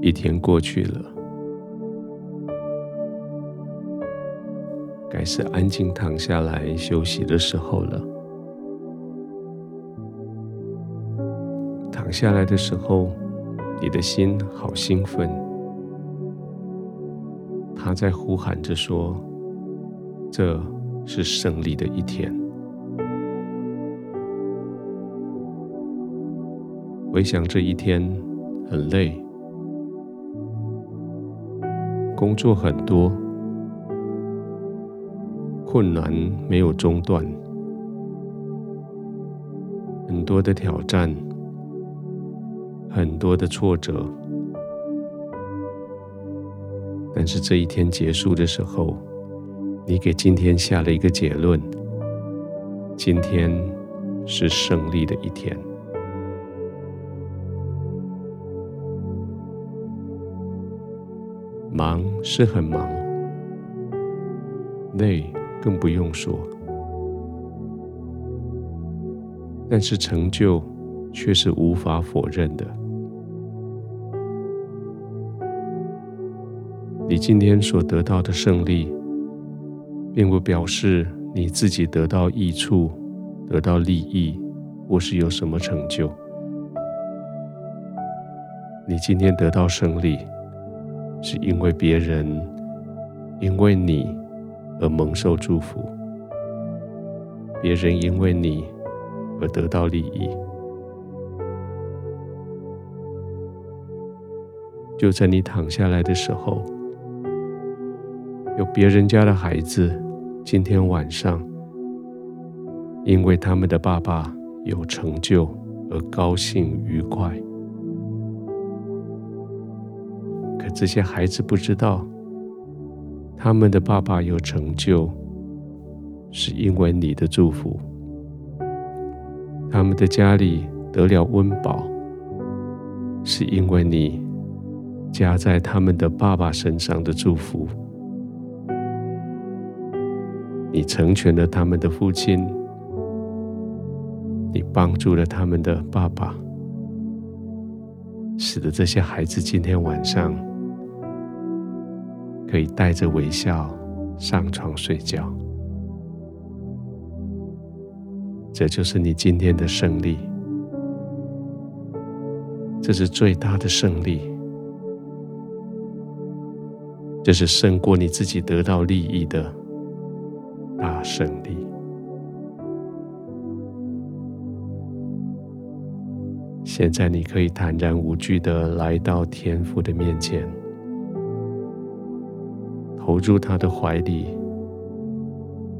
一天过去了，该是安静躺下来休息的时候了。躺下来的时候，你的心好兴奋，他在呼喊着说：“这是胜利的一天。”回想这一天很累，工作很多，困难没有中断，很多的挑战，很多的挫折。但是这一天结束的时候，你给今天下了一个结论：今天是胜利的一天。忙是很忙，累更不用说，但是成就却是无法否认的。你今天所得到的胜利，并不表示你自己得到益处、得到利益，或是有什么成就。你今天得到胜利。是因为别人因为你而蒙受祝福，别人因为你而得到利益。就在你躺下来的时候，有别人家的孩子今天晚上因为他们的爸爸有成就而高兴愉快。这些孩子不知道，他们的爸爸有成就，是因为你的祝福；他们的家里得了温饱，是因为你加在他们的爸爸身上的祝福。你成全了他们的父亲，你帮助了他们的爸爸，使得这些孩子今天晚上。可以带着微笑上床睡觉，这就是你今天的胜利，这是最大的胜利，这是胜过你自己得到利益的大胜利。现在你可以坦然无惧的来到天父的面前。投入他的怀里，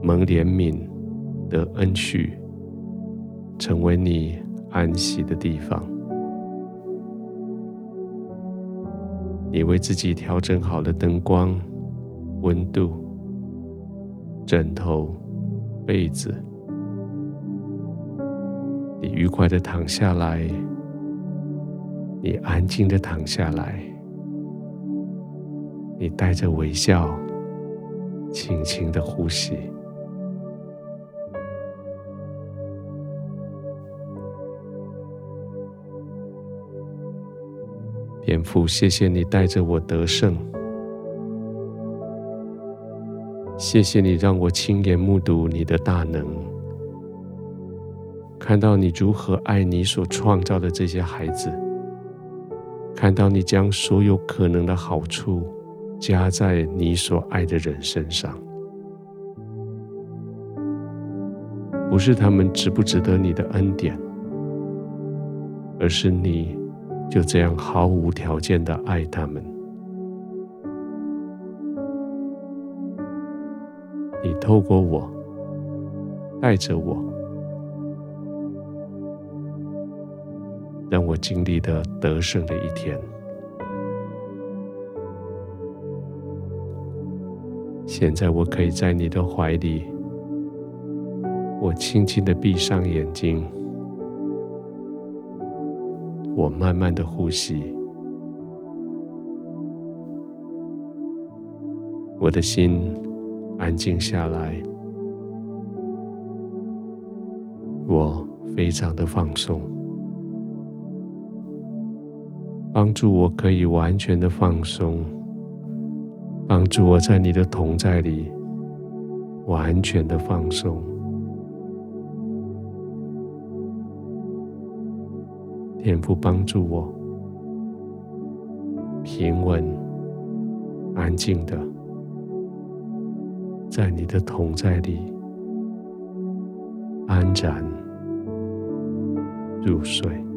蒙怜悯的恩许，成为你安息的地方。你为自己调整好了灯光、温度、枕头、被子，你愉快的躺下来，你安静的躺下来。你带着微笑，轻轻的呼吸。天父，谢谢你带着我得胜，谢谢你让我亲眼目睹你的大能，看到你如何爱你所创造的这些孩子，看到你将所有可能的好处。加在你所爱的人身上，不是他们值不值得你的恩典，而是你就这样毫无条件的爱他们。你透过我，带着我，让我经历的得胜的一天。现在我可以在你的怀里，我轻轻的闭上眼睛，我慢慢的呼吸，我的心安静下来，我非常的放松，帮助我可以完全的放松，帮助我在你的同在里完全的放松。天父帮助我平稳、安静的在你的同在里安然入睡。